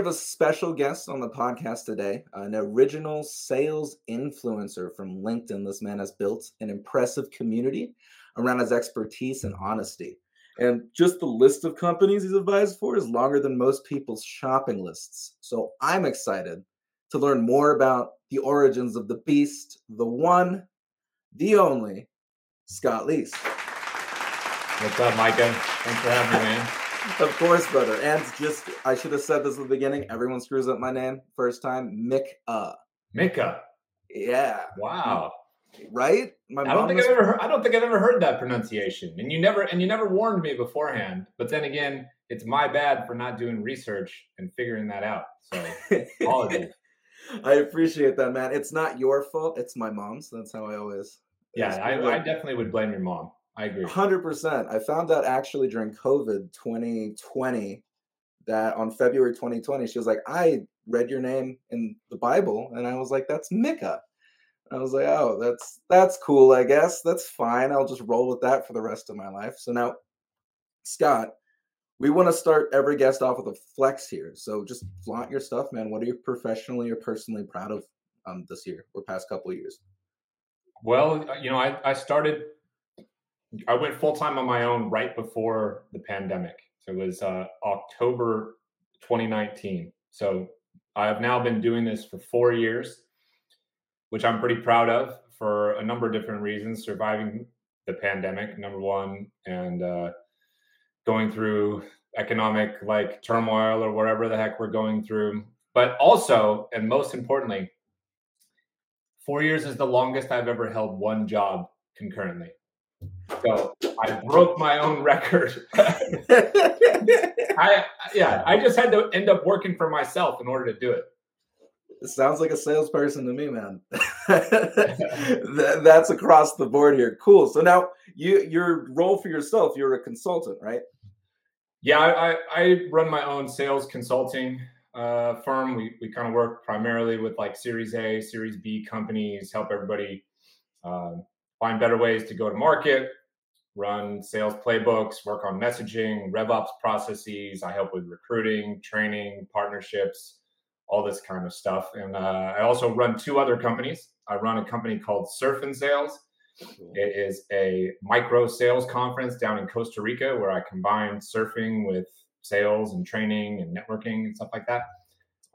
have a special guest on the podcast today, an original sales influencer from LinkedIn. This man has built an impressive community around his expertise and honesty. And just the list of companies he's advised for is longer than most people's shopping lists. So I'm excited to learn more about the origins of the beast, the one, the only, Scott Leese. What's up, Micah? Thanks for having me, man. Of course, brother. And just, I should have said this at the beginning. Everyone screws up my name first time. Mick. Uh. Mika. Yeah. Wow right? My I don't think was... I've ever heard, I don't think I've ever heard that pronunciation. And you never and you never warned me beforehand. But then again, it's my bad for not doing research and figuring that out. So apologies. I appreciate that, man. It's not your fault. It's my mom's. That's how I always. Yeah, I, I definitely would blame your mom. I agree. Hundred percent. I found out actually during COVID 2020 that on February 2020 she was like, "I read your name in the Bible," and I was like, "That's Mika." I was like, oh, that's that's cool, I guess. That's fine. I'll just roll with that for the rest of my life. So now, Scott, we want to start every guest off with a flex here. So just flaunt your stuff, man. What are you professionally or personally proud of um, this year or past couple of years? Well, uh, you know, I, I started, I went full time on my own right before the pandemic. So it was uh, October 2019. So I have now been doing this for four years which I'm pretty proud of for a number of different reasons. Surviving the pandemic, number one, and uh, going through economic like turmoil or whatever the heck we're going through. But also, and most importantly, four years is the longest I've ever held one job concurrently. So I broke my own record. I yeah, I just had to end up working for myself in order to do it. It sounds like a salesperson to me, man. That's across the board here. Cool. So now you your role for yourself, you're a consultant, right? Yeah, I, I run my own sales consulting uh, firm. We, we kind of work primarily with like Series A, Series B companies, help everybody uh, find better ways to go to market, run sales playbooks, work on messaging, RevOps processes. I help with recruiting, training, partnerships all this kind of stuff. And uh, I also run two other companies. I run a company called Surf and Sales. It is a micro sales conference down in Costa Rica where I combine surfing with sales and training and networking and stuff like that.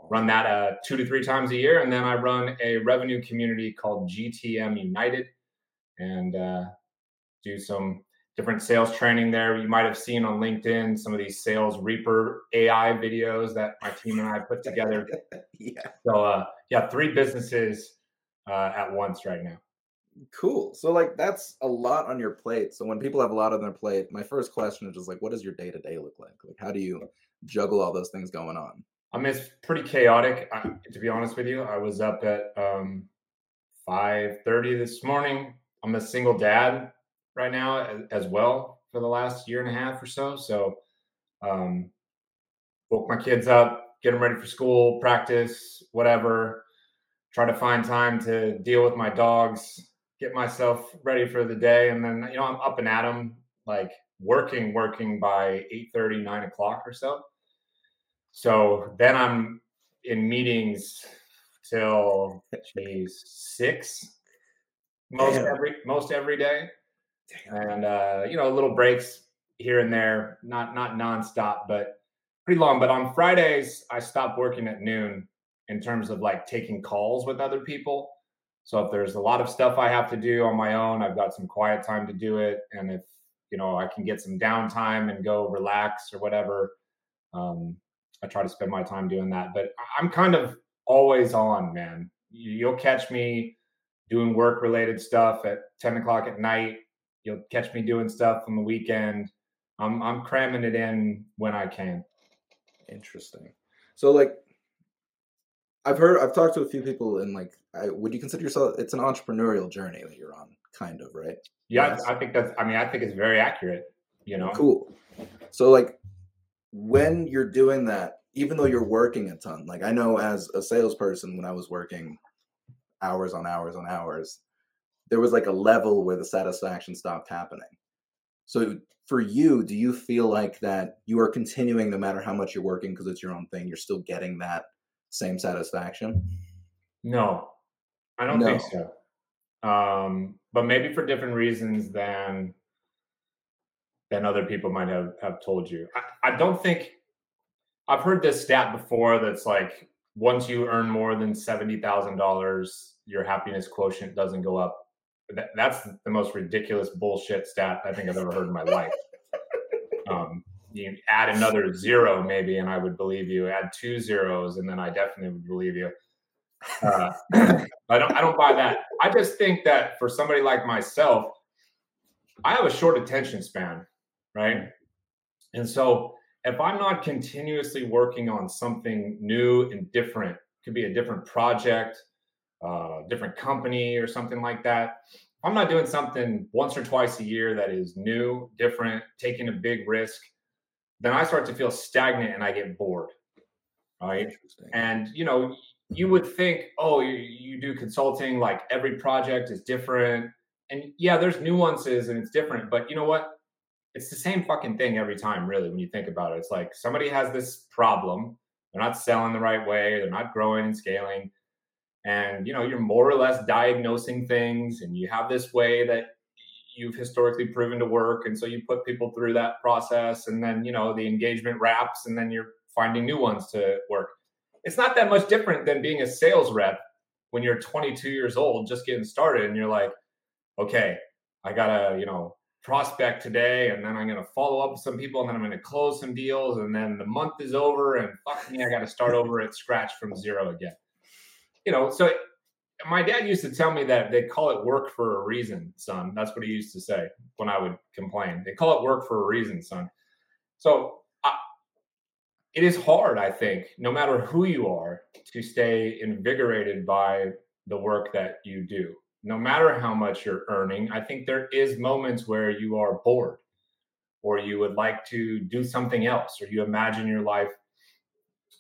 Run that uh, two to three times a year. And then I run a revenue community called GTM United and uh, do some different sales training there. You might have seen on LinkedIn some of these sales reaper AI videos that my team and I put together. yeah. So uh, yeah, three businesses uh, at once right now. Cool. So like that's a lot on your plate. So when people have a lot on their plate, my first question is just like, what does your day to day look like? Like, how do you juggle all those things going on? I mean, it's pretty chaotic. I, to be honest with you, I was up at um, five thirty this morning. I'm a single dad, right now as well for the last year and a half or so. So, um, woke my kids up, get them ready for school, practice, whatever. Try to find time to deal with my dogs, get myself ready for the day, and then you know I'm up and at them, like working, working by 8 30, 9 o'clock or so. So then I'm in meetings till geez, six most Damn. every most every day and uh, you know, little breaks here and there, not not nonstop, but pretty long. But on Fridays, I stop working at noon in terms of like taking calls with other people. So if there's a lot of stuff I have to do on my own, I've got some quiet time to do it, and if you know I can get some downtime and go relax or whatever, um, I try to spend my time doing that. But I'm kind of always on, man. You'll catch me doing work related stuff at 10 o'clock at night You'll catch me doing stuff on the weekend. I'm I'm cramming it in when I can. Interesting. So like I've heard I've talked to a few people and like I, would you consider yourself it's an entrepreneurial journey that you're on kind of, right? Yeah, yes. I, I think that's I mean I think it's very accurate, you know. Cool. So like when you're doing that even though you're working a ton, like I know as a salesperson when I was working hours on hours on hours, there was like a level where the satisfaction stopped happening. So for you, do you feel like that you are continuing no matter how much you're working because it's your own thing, you're still getting that same satisfaction? No, I don't no. think so. Um, but maybe for different reasons than than other people might have, have told you. I, I don't think I've heard this stat before that's like once you earn more than seventy thousand dollars, your happiness quotient doesn't go up. That, that's the most ridiculous bullshit stat I think I've ever heard in my life. Um, you add another zero maybe, and I would believe you. Add two zeros, and then I definitely would believe you. Uh, I don't. I don't buy that. I just think that for somebody like myself, I have a short attention span, right? And so if I'm not continuously working on something new and different, could be a different project, uh, different company, or something like that. I'm not doing something once or twice a year that is new, different, taking a big risk, then I start to feel stagnant and I get bored. Right. And, you know, you would think, oh, you, you do consulting, like every project is different. And yeah, there's nuances and it's different. But you know what? It's the same fucking thing every time, really, when you think about it. It's like somebody has this problem. They're not selling the right way. They're not growing and scaling and you know you're more or less diagnosing things and you have this way that you've historically proven to work and so you put people through that process and then you know the engagement wraps and then you're finding new ones to work it's not that much different than being a sales rep when you're 22 years old just getting started and you're like okay i gotta you know prospect today and then i'm gonna follow up with some people and then i'm gonna close some deals and then the month is over and fuck me i gotta start over at scratch from zero again you know, so my dad used to tell me that they call it work for a reason, son. That's what he used to say when I would complain. They call it work for a reason, son. So I, it is hard, I think, no matter who you are, to stay invigorated by the work that you do. No matter how much you're earning, I think there is moments where you are bored or you would like to do something else or you imagine your life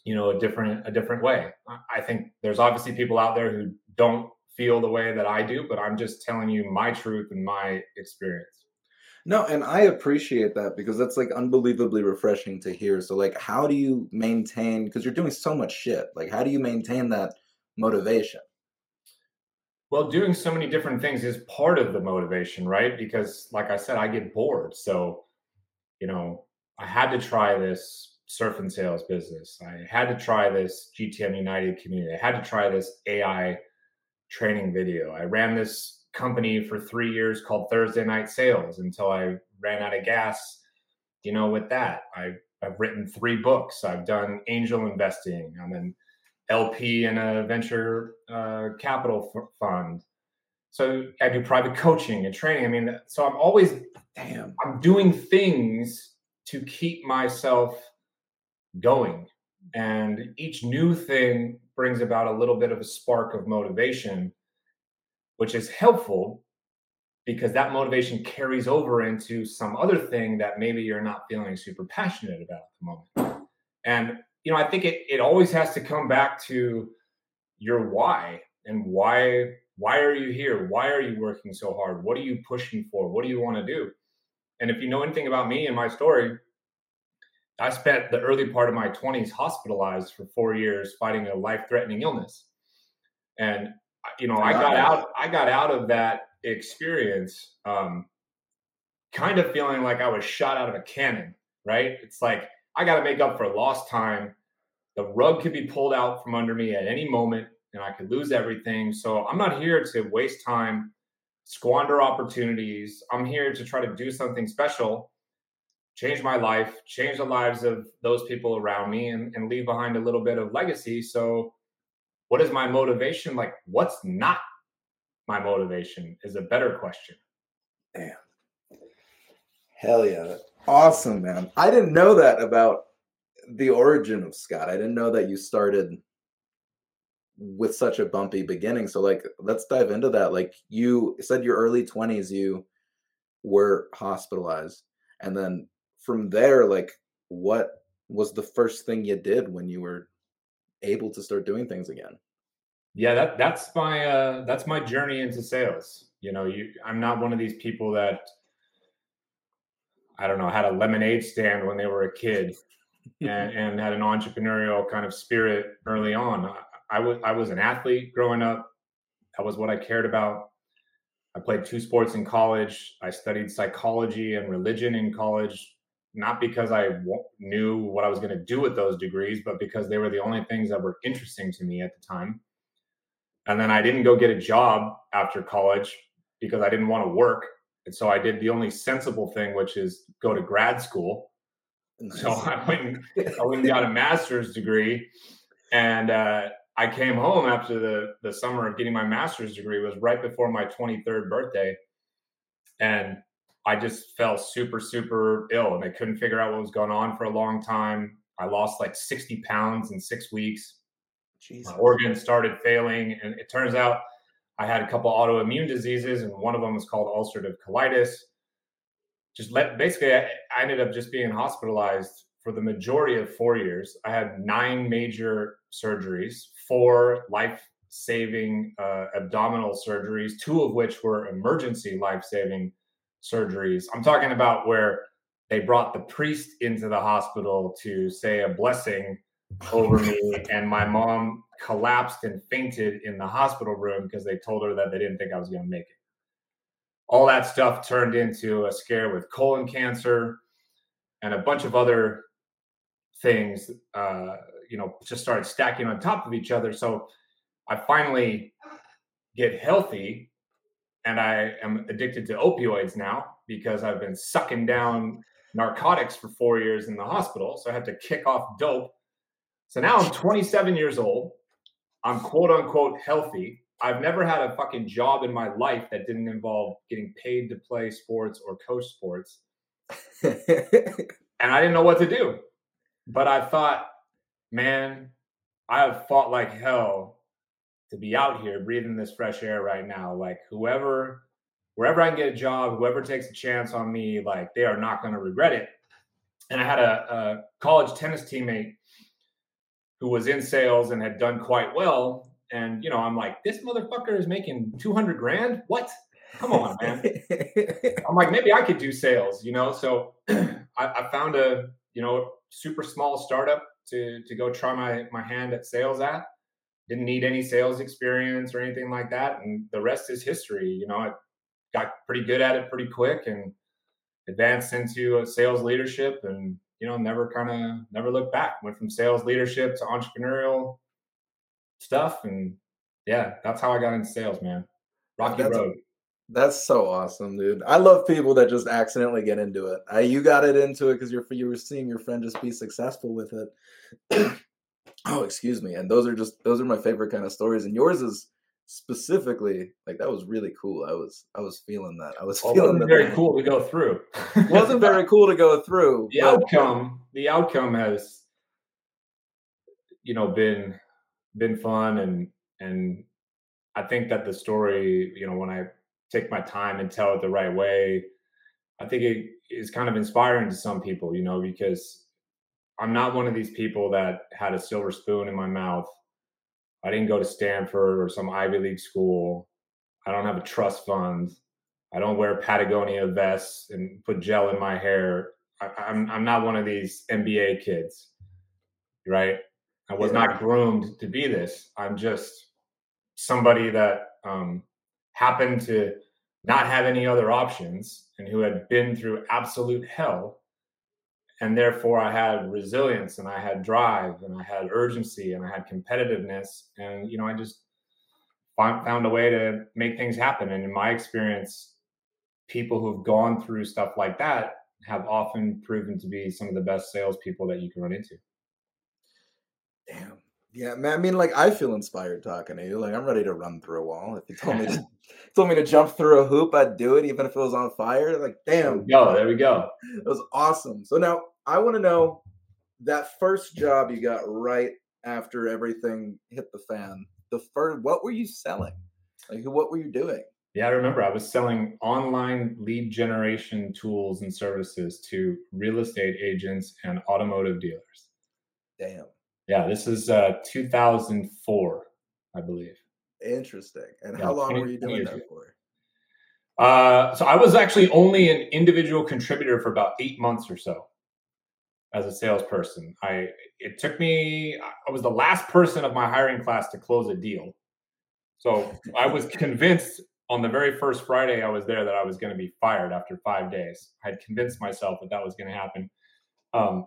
you know a different a different way. I think there's obviously people out there who don't feel the way that i do but i'm just telling you my truth and my experience. No and i appreciate that because that's like unbelievably refreshing to hear. So like how do you maintain because you're doing so much shit like how do you maintain that motivation well doing so many different things is part of the motivation right because like i said i get bored so you know i had to try this surf and sales business. I had to try this GTM United community. I had to try this AI training video. I ran this company for three years called Thursday Night Sales until I ran out of gas. You know, with that, I, I've written three books. I've done angel investing. I'm an LP in a venture uh, capital f- fund. So I do private coaching and training. I mean, so I'm always, damn, I'm doing things to keep myself going. And each new thing brings about a little bit of a spark of motivation, which is helpful because that motivation carries over into some other thing that maybe you're not feeling super passionate about at the moment. And, you know, I think it, it always has to come back to your why and why why are you here? Why are you working so hard? What are you pushing for? What do you want to do? And if you know anything about me and my story I spent the early part of my 20s hospitalized for four years fighting a life-threatening illness. And you know, I got out I got out of that experience um, kind of feeling like I was shot out of a cannon, right? It's like I got to make up for lost time. The rug could be pulled out from under me at any moment and I could lose everything. So I'm not here to waste time, squander opportunities. I'm here to try to do something special change my life, change the lives of those people around me, and, and leave behind a little bit of legacy. So, what is my motivation? Like, what's not my motivation is a better question. Damn. Hell yeah. Awesome, man. I didn't know that about the origin of Scott. I didn't know that you started with such a bumpy beginning. So like let's dive into that. Like you said your early 20s you were hospitalized and then from there, like what was the first thing you did when you were able to start doing things again? Yeah, that that's my uh that's my journey into sales. You know, you I'm not one of these people that I don't know, had a lemonade stand when they were a kid and, and had an entrepreneurial kind of spirit early on. I, I was I was an athlete growing up. That was what I cared about. I played two sports in college. I studied psychology and religion in college, not because I w- knew what I was going to do with those degrees, but because they were the only things that were interesting to me at the time. And then I didn't go get a job after college because I didn't want to work. And so I did the only sensible thing, which is go to grad school. Nice. So I went, and, I went and got a master's degree. And uh, I came home after the the summer of getting my master's degree was right before my 23rd birthday, and I just fell super super ill, and I couldn't figure out what was going on for a long time. I lost like 60 pounds in six weeks. Jesus. My organs started failing, and it turns out I had a couple autoimmune diseases, and one of them was called ulcerative colitis. Just let basically, I, I ended up just being hospitalized for the majority of four years. I had nine major surgeries, four life saving uh, abdominal surgeries, two of which were emergency life saving surgeries. I'm talking about where they brought the priest into the hospital to say a blessing over me, and my mom collapsed and fainted in the hospital room because they told her that they didn't think I was going to make it. All that stuff turned into a scare with colon cancer and a bunch of other things. Uh, you know just started stacking on top of each other so i finally get healthy and i am addicted to opioids now because i've been sucking down narcotics for four years in the hospital so i had to kick off dope so now i'm 27 years old i'm quote unquote healthy i've never had a fucking job in my life that didn't involve getting paid to play sports or coach sports and i didn't know what to do but i thought man, I have fought like hell to be out here breathing this fresh air right now. Like whoever, wherever I can get a job, whoever takes a chance on me, like they are not going to regret it. And I had a, a college tennis teammate who was in sales and had done quite well. And you know, I'm like, this motherfucker is making 200 grand. What? Come on, man. I'm like, maybe I could do sales, you know? So I, I found a, you know, super small startup to to go try my my hand at sales at. Didn't need any sales experience or anything like that, and the rest is history. You know, I got pretty good at it pretty quick and advanced into a sales leadership, and you know, never kind of never looked back. Went from sales leadership to entrepreneurial stuff, and yeah, that's how I got into sales, man. Rocky that's road. That's so awesome, dude. I love people that just accidentally get into it. I, you got it into it because you're you were seeing your friend just be successful with it. oh, excuse me. And those are just those are my favorite kind of stories. And yours is specifically like that was really cool. I was I was feeling that. I was well, feeling that. Very cool to go through. wasn't very cool to go through. The but, outcome, the outcome has, you know, been been fun and and I think that the story, you know, when I take my time and tell it the right way, I think it is kind of inspiring to some people, you know, because I'm not one of these people that had a silver spoon in my mouth. I didn't go to Stanford or some Ivy League school. I don't have a trust fund. I don't wear Patagonia vests and put gel in my hair. I, am I'm, I'm not one of these MBA kids, right? I was yeah. not groomed to be this. I'm just somebody that um, happened to not have any other options and who had been through absolute hell and therefore i had resilience and i had drive and i had urgency and i had competitiveness. And you know i just found a way to make things happen. And in my experience people who've gone through stuff like that have often proven to be some of the best salespeople that you can run into. Damn yeah, man. I mean, like I feel inspired talking to you. Like I'm ready to run through a wall. If you told me to, told me to jump through a hoop, I'd do it, even if it was on fire. Like, damn. Go. There we go. It was awesome. So now I want to know that first job you got right after everything hit the fan. The first, what were you selling? Like, what were you doing? Yeah, I remember I was selling online lead generation tools and services to real estate agents and automotive dealers. Damn. Yeah, this is uh, 2004, I believe. Interesting. And yeah, how long 20, were you doing that for? Uh, so I was actually only an individual contributor for about eight months or so as a salesperson. I it took me I was the last person of my hiring class to close a deal. So I was convinced on the very first Friday I was there that I was going to be fired after five days. I had convinced myself that that was going to happen. Um,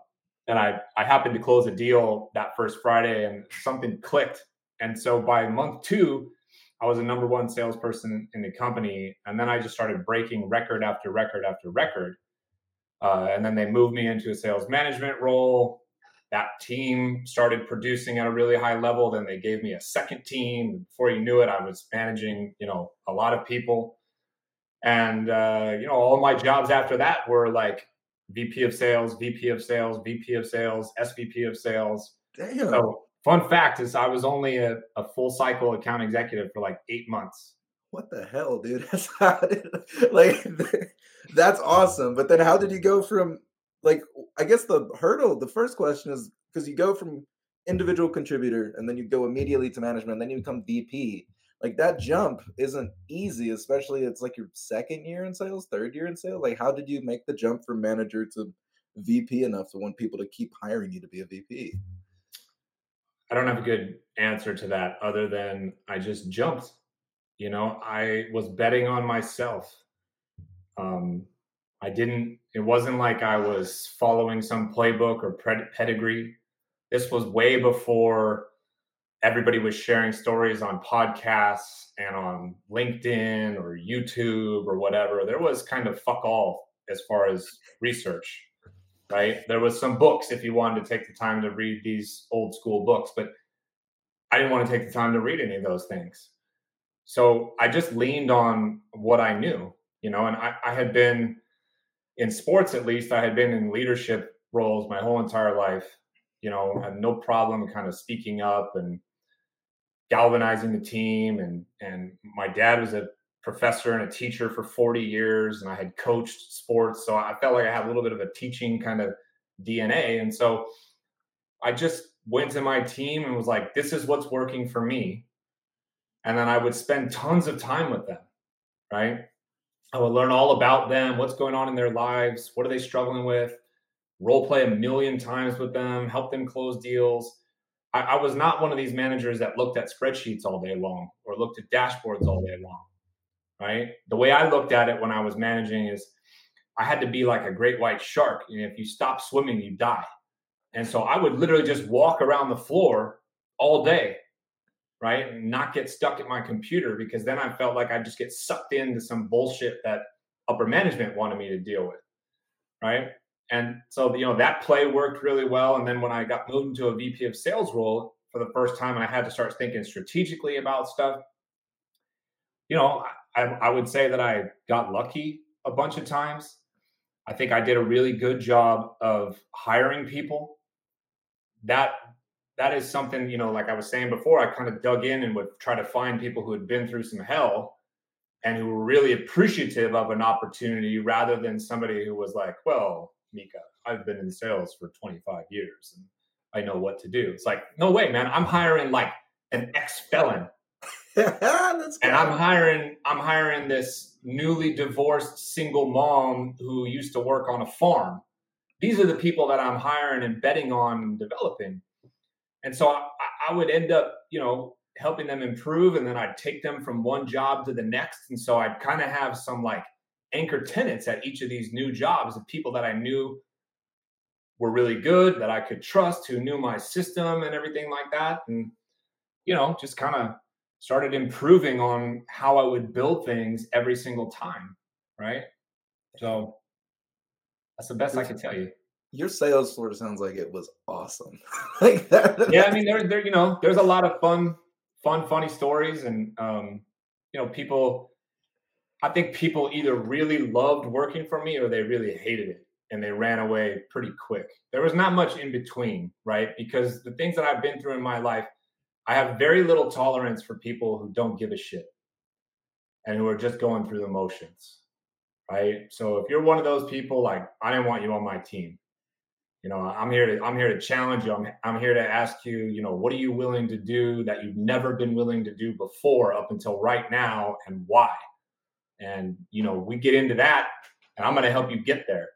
and I, I happened to close a deal that first Friday and something clicked. And so by month two, I was a number one salesperson in the company. And then I just started breaking record after record after record. Uh, and then they moved me into a sales management role. That team started producing at a really high level. Then they gave me a second team. Before you knew it, I was managing, you know, a lot of people. And uh, you know, all my jobs after that were like VP of sales, VP of sales, VP of sales, SVP of sales. Damn. So fun fact is I was only a, a full cycle account executive for like eight months. What the hell, dude? That's like that's awesome. But then how did you go from like I guess the hurdle, the first question is because you go from individual contributor and then you go immediately to management, and then you become VP. Like that jump isn't easy, especially it's like your second year in sales, third year in sales. Like, how did you make the jump from manager to VP enough to want people to keep hiring you to be a VP? I don't have a good answer to that other than I just jumped. You know, I was betting on myself. Um, I didn't, it wasn't like I was following some playbook or pedigree. This was way before everybody was sharing stories on podcasts and on LinkedIn or YouTube or whatever. There was kind of fuck all as far as research, right? There was some books if you wanted to take the time to read these old school books, but I didn't want to take the time to read any of those things. So I just leaned on what I knew, you know, and I, I had been in sports at least, I had been in leadership roles my whole entire life. You know, had no problem kind of speaking up and galvanizing the team. And and my dad was a professor and a teacher for 40 years, and I had coached sports, so I felt like I had a little bit of a teaching kind of DNA. And so I just went to my team and was like, "This is what's working for me," and then I would spend tons of time with them, right? I would learn all about them, what's going on in their lives, what are they struggling with, role play a million times with them, help them close deals. I, I, was not one of these managers that looked at spreadsheets all day long or looked at dashboards all day long. Right. The way I looked at it when I was managing is I had to be like a great white shark. Know, if you stop swimming, you die. And so I would literally just walk around the floor all day right? And not get stuck at my computer because then I felt like I'd just get sucked into some bullshit that upper management wanted me to deal with, right? And so, you know, that play worked really well. And then when I got moved into a VP of sales role for the first time and I had to start thinking strategically about stuff, you know, I, I would say that I got lucky a bunch of times. I think I did a really good job of hiring people. That that is something, you know, like I was saying before, I kind of dug in and would try to find people who had been through some hell and who were really appreciative of an opportunity rather than somebody who was like, well, Mika, I've been in sales for 25 years and I know what to do. It's like, no way, man. I'm hiring like an ex felon. and I'm hiring, I'm hiring this newly divorced single mom who used to work on a farm. These are the people that I'm hiring and betting on and developing and so I, I would end up, you know, helping them improve, and then I'd take them from one job to the next. And so I'd kind of have some like anchor tenants at each of these new jobs of people that I knew were really good, that I could trust, who knew my system and everything like that. And, you know, just kind of started improving on how I would build things every single time. Right. So that's the best I can tell you your sales floor sounds like it was awesome. like that. Yeah, I mean, there, there, you know, there's a lot of fun, fun, funny stories, and um, you know, people. I think people either really loved working for me or they really hated it and they ran away pretty quick. There was not much in between, right? Because the things that I've been through in my life, I have very little tolerance for people who don't give a shit and who are just going through the motions, right? So if you're one of those people, like I didn't want you on my team you know i'm here to i'm here to challenge you I'm, I'm here to ask you you know what are you willing to do that you've never been willing to do before up until right now and why And you know, we get into that, and I'm going to help you get there,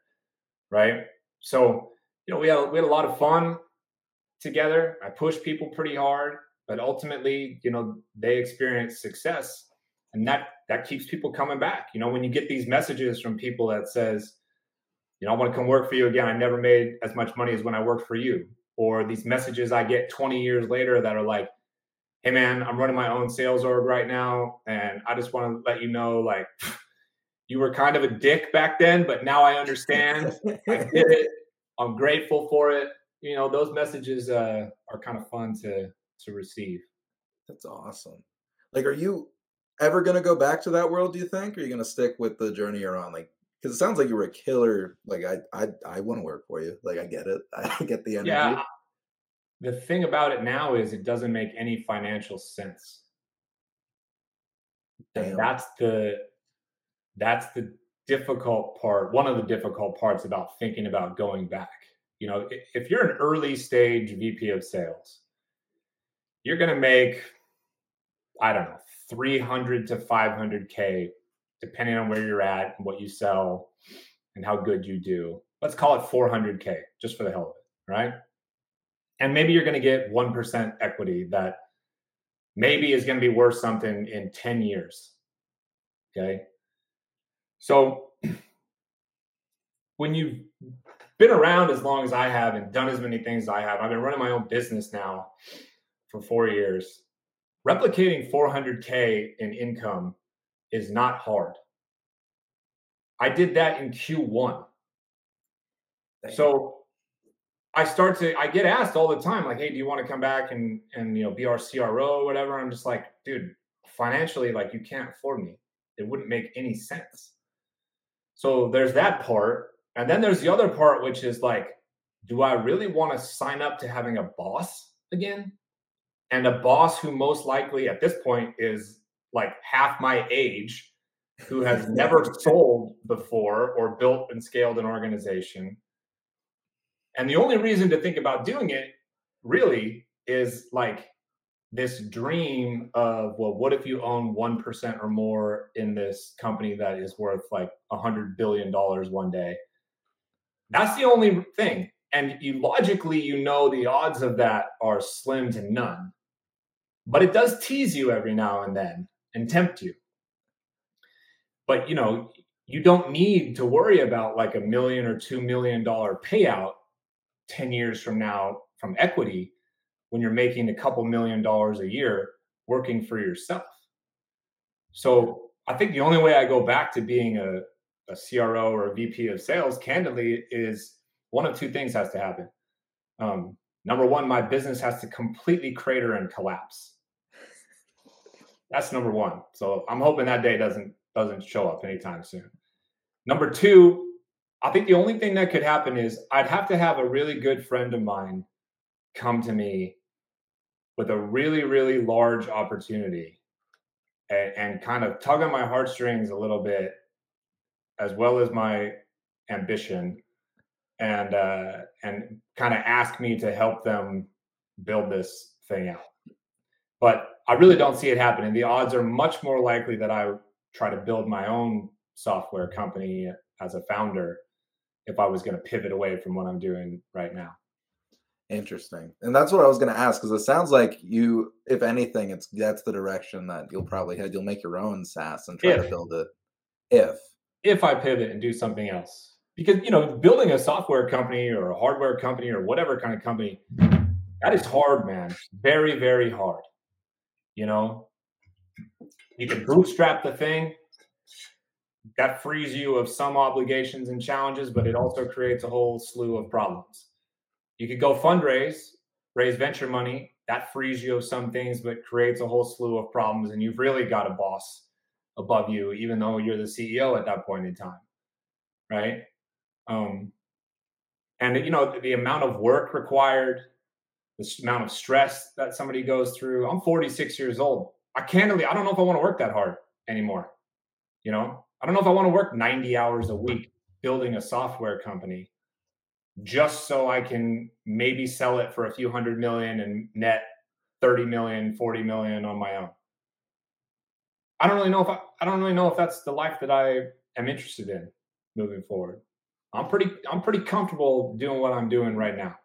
right? So, you know, we had we had a lot of fun together. I pushed people pretty hard, but ultimately, you know, they experience success, and that that keeps people coming back. You know, when you get these messages from people that says, you know, I want to come work for you again. I never made as much money as when I worked for you. Or these messages I get 20 years later that are like, hey man, I'm running my own sales org right now. And I just want to let you know, like, you were kind of a dick back then, but now I understand. I did it. I'm grateful for it. You know, those messages uh, are kind of fun to to receive. That's awesome. Like, are you ever going to go back to that world? Do you think? Or are you going to stick with the journey you're on? Like, because it sounds like you were a killer. Like, I, I, I want to work for you. Like, I get it. I get the energy. Yeah. The thing about it now is it doesn't make any financial sense. Damn. That's the that's the difficult part. One of the difficult parts about thinking about going back. You know, if you're an early stage VP of sales, you're going to make, I don't know, 300 to 500K, depending on where you're at and what you sell and how good you do. Let's call it 400K just for the hell of it, right? And maybe you're going to get 1% equity that maybe is going to be worth something in 10 years. Okay. So when you've been around as long as I have and done as many things as I have, I've been running my own business now for four years. Replicating 400K in income is not hard. I did that in Q1. So I start to I get asked all the time, like, hey, do you want to come back and and you know be our CRO or whatever? I'm just like, dude, financially, like you can't afford me. It wouldn't make any sense. So there's that part. And then there's the other part, which is like, do I really want to sign up to having a boss again? And a boss who most likely at this point is like half my age, who has never sold before or built and scaled an organization. And the only reason to think about doing it really is like this dream of well what if you own 1% or more in this company that is worth like a 100 billion dollars one day? That's the only thing. And you logically you know the odds of that are slim to none. But it does tease you every now and then and tempt you. But you know you don't need to worry about like a million or 2 million dollar payout 10 years from now from equity when you're making a couple million dollars a year working for yourself. So I think the only way I go back to being a, a CRO or a VP of sales, candidly, is one of two things has to happen. Um, number one, my business has to completely crater and collapse. That's number one. So I'm hoping that day doesn't doesn't show up anytime soon. Number two, I think the only thing that could happen is I'd have to have a really good friend of mine come to me with a really, really large opportunity and, and kind of tug on my heartstrings a little bit, as well as my ambition, and uh, and kind of ask me to help them build this thing out. But I really don't see it happening. The odds are much more likely that I try to build my own software company as a founder if I was going to pivot away from what I'm doing right now. Interesting. And that's what I was going to ask because it sounds like you, if anything, it's that's the direction that you'll probably head. You'll make your own SaaS and try if, to build it. If if I pivot and do something else, because you know, building a software company or a hardware company or whatever kind of company, that is hard, man. Very very hard. You know, you can bootstrap the thing. That frees you of some obligations and challenges, but it also creates a whole slew of problems you could go fundraise, raise venture money. That frees you of some things, but creates a whole slew of problems. And you've really got a boss above you, even though you're the CEO at that point in time. Right. Um, and you know, the amount of work required, the amount of stress that somebody goes through. I'm 46 years old. I candidly, I don't know if I want to work that hard anymore. You know, I don't know if I want to work 90 hours a week building a software company just so I can maybe sell it for a few hundred million and net 30 million, 40 million on my own. I don't really know if I, I don't really know if that's the life that I am interested in moving forward. I'm pretty I'm pretty comfortable doing what I'm doing right now.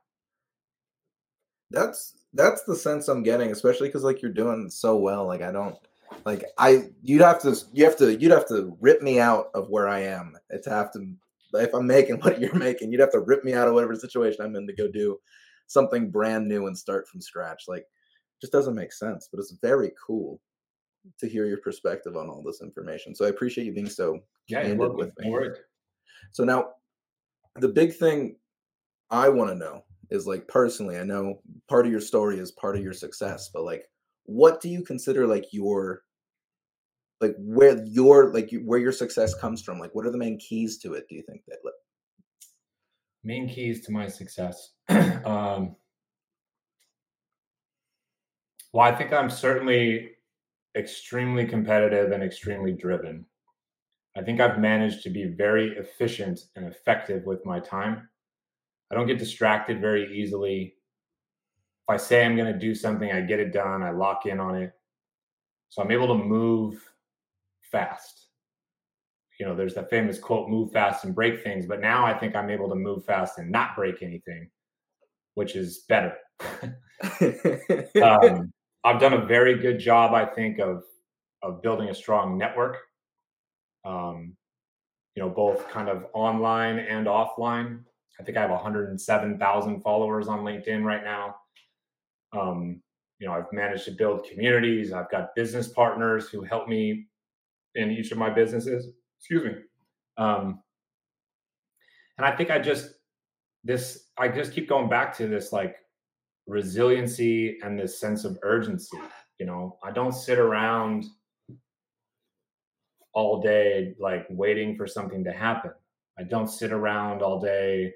That's that's the sense I'm getting, especially because like you're doing so well. Like I don't like I you'd have to you have to you'd have to rip me out of where I am to have to if I'm making what you're making, you'd have to rip me out of whatever situation I'm in to go do something brand new and start from scratch. Like just doesn't make sense, but it's very cool to hear your perspective on all this information. So I appreciate you being so yeah, candid with me. So now the big thing I want to know is like personally, I know part of your story is part of your success, but like what do you consider like your like where your like where your success comes from? Like what are the main keys to it, do you think that main keys to my success? um well, I think I'm certainly extremely competitive and extremely driven. I think I've managed to be very efficient and effective with my time. I don't get distracted very easily. If I say I'm going to do something, I get it done, I lock in on it. So I'm able to move fast. You know, there's that famous quote, move fast and break things. But now I think I'm able to move fast and not break anything, which is better. um, I've done a very good job, I think, of of building a strong network. Um, you know, both kind of online and offline. I think I have 107,000 followers on LinkedIn right now. Um, you know, I've managed to build communities. I've got business partners who help me in each of my businesses. Excuse me. Um, and I think I just this I just keep going back to this like resiliency and this sense of urgency. You know, I don't sit around all day like waiting for something to happen. I don't sit around all day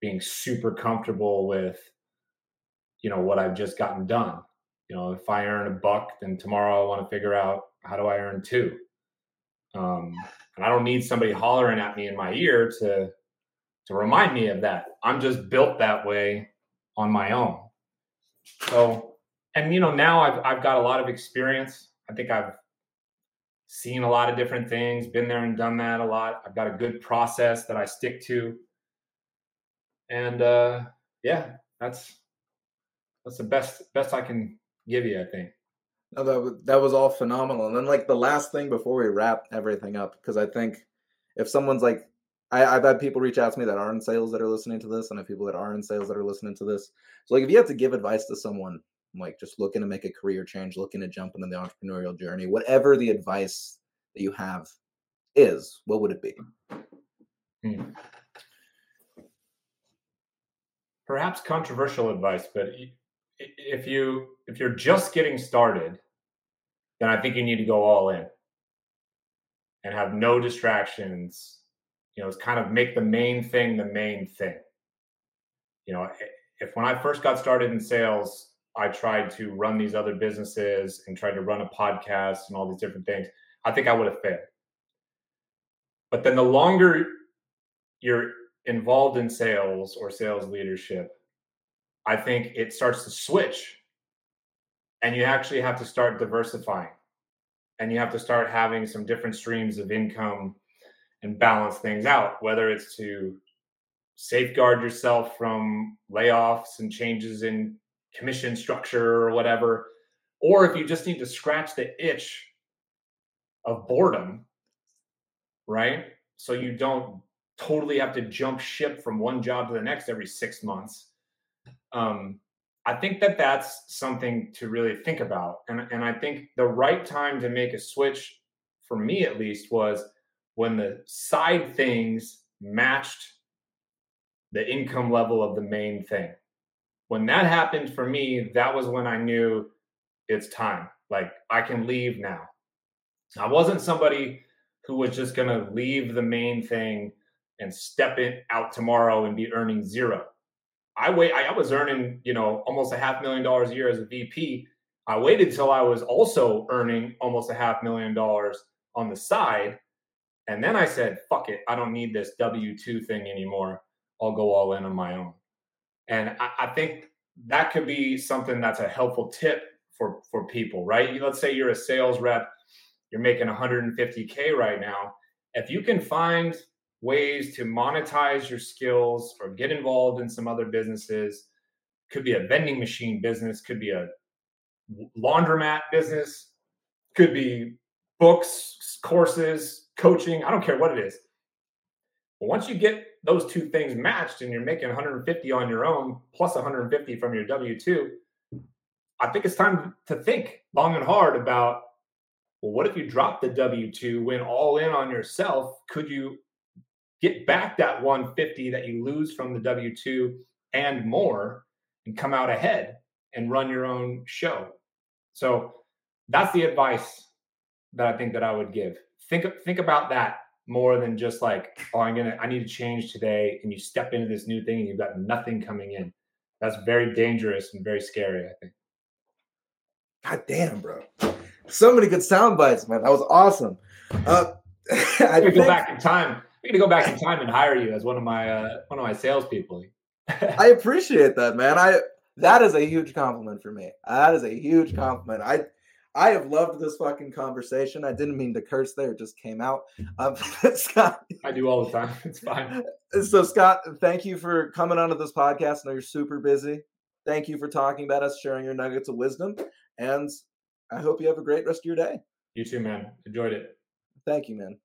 being super comfortable with you know what I've just gotten done. You know, if I earn a buck, then tomorrow I want to figure out how do I earn two. Um, and I don't need somebody hollering at me in my ear to to remind me of that. I'm just built that way on my own. So, and you know, now I've I've got a lot of experience. I think I've seen a lot of different things, been there and done that a lot. I've got a good process that I stick to. And uh yeah, that's that's the best best I can give you, I think. No, that was, that was all phenomenal. And then like the last thing before we wrap everything up, because I think if someone's like I, have had people reach out to me that are in sales that are listening to this, and I have people that are in sales that are listening to this. So, like, if you have to give advice to someone like just looking to make a career change, looking to jump into the entrepreneurial journey, whatever the advice that you have is, what would it be? Hmm. Perhaps controversial advice, but if you if you're just getting started, then I think you need to go all in and have no distractions you know, is kind of make the main thing the main thing. You know, if when I first got started in sales, I tried to run these other businesses and tried to run a podcast and all these different things, I think I would have failed. But then the longer you're involved in sales or sales leadership, I think it starts to switch. And you actually have to start diversifying. And you have to start having some different streams of income and balance things out, whether it's to safeguard yourself from layoffs and changes in commission structure or whatever, or if you just need to scratch the itch of boredom, right? So you don't totally have to jump ship from one job to the next every six months. Um, I think that that's something to really think about. And, and I think the right time to make a switch, for me at least, was when the side things matched the income level of the main thing. When that happened for me, that was when I knew it's time. Like I can leave now. I wasn't somebody who was just going to leave the main thing and step it out tomorrow and be earning zero. I wait. I was earning, you know, almost a half million dollars a year as a VP. I waited till I was also earning almost a half million dollars on the side and then I said, fuck it, I don't need this W 2 thing anymore. I'll go all in on my own. And I, I, think that could be something that's a helpful tip for, for people, right? Let's say you're a sales rep you're making 150K right now. If you can find ways to monetize your skills or get involved in some other businesses, could be a vending machine business, could be a laundromat business, could be books, courses, coaching, I don't care what it is. But once you get those two things matched and you're making 150 on your own plus 150 from your W 2, I think it's time to think long and hard about well, what if you drop the W 2, went all in on yourself? Could you get back that 150 that you lose from the W 2 and more and come out ahead and run your own show? So that's the advice that I think that I would give. Think think about that more than just like, oh, I'm gonna I need to change today, and you step into this new thing and you've got nothing coming in. That's very dangerous and very scary, I think. God damn, bro. So many good sound bites, man. That was awesome. Uh, I think... go back in time. I'm gonna go back in time and hire you as one of my uh, one of my salespeople. I appreciate that, man. I that is a huge compliment for me. That is a huge compliment. I I have loved this fucking conversation. I didn't mean to curse there; it just came out. Um, Scott, I do all the time. It's fine. So, Scott, thank you for coming onto this podcast. I know you're super busy. Thank you for talking about us, sharing your nuggets of wisdom, and I hope you have a great rest of your day. You too, man. Enjoyed it. Thank you, man.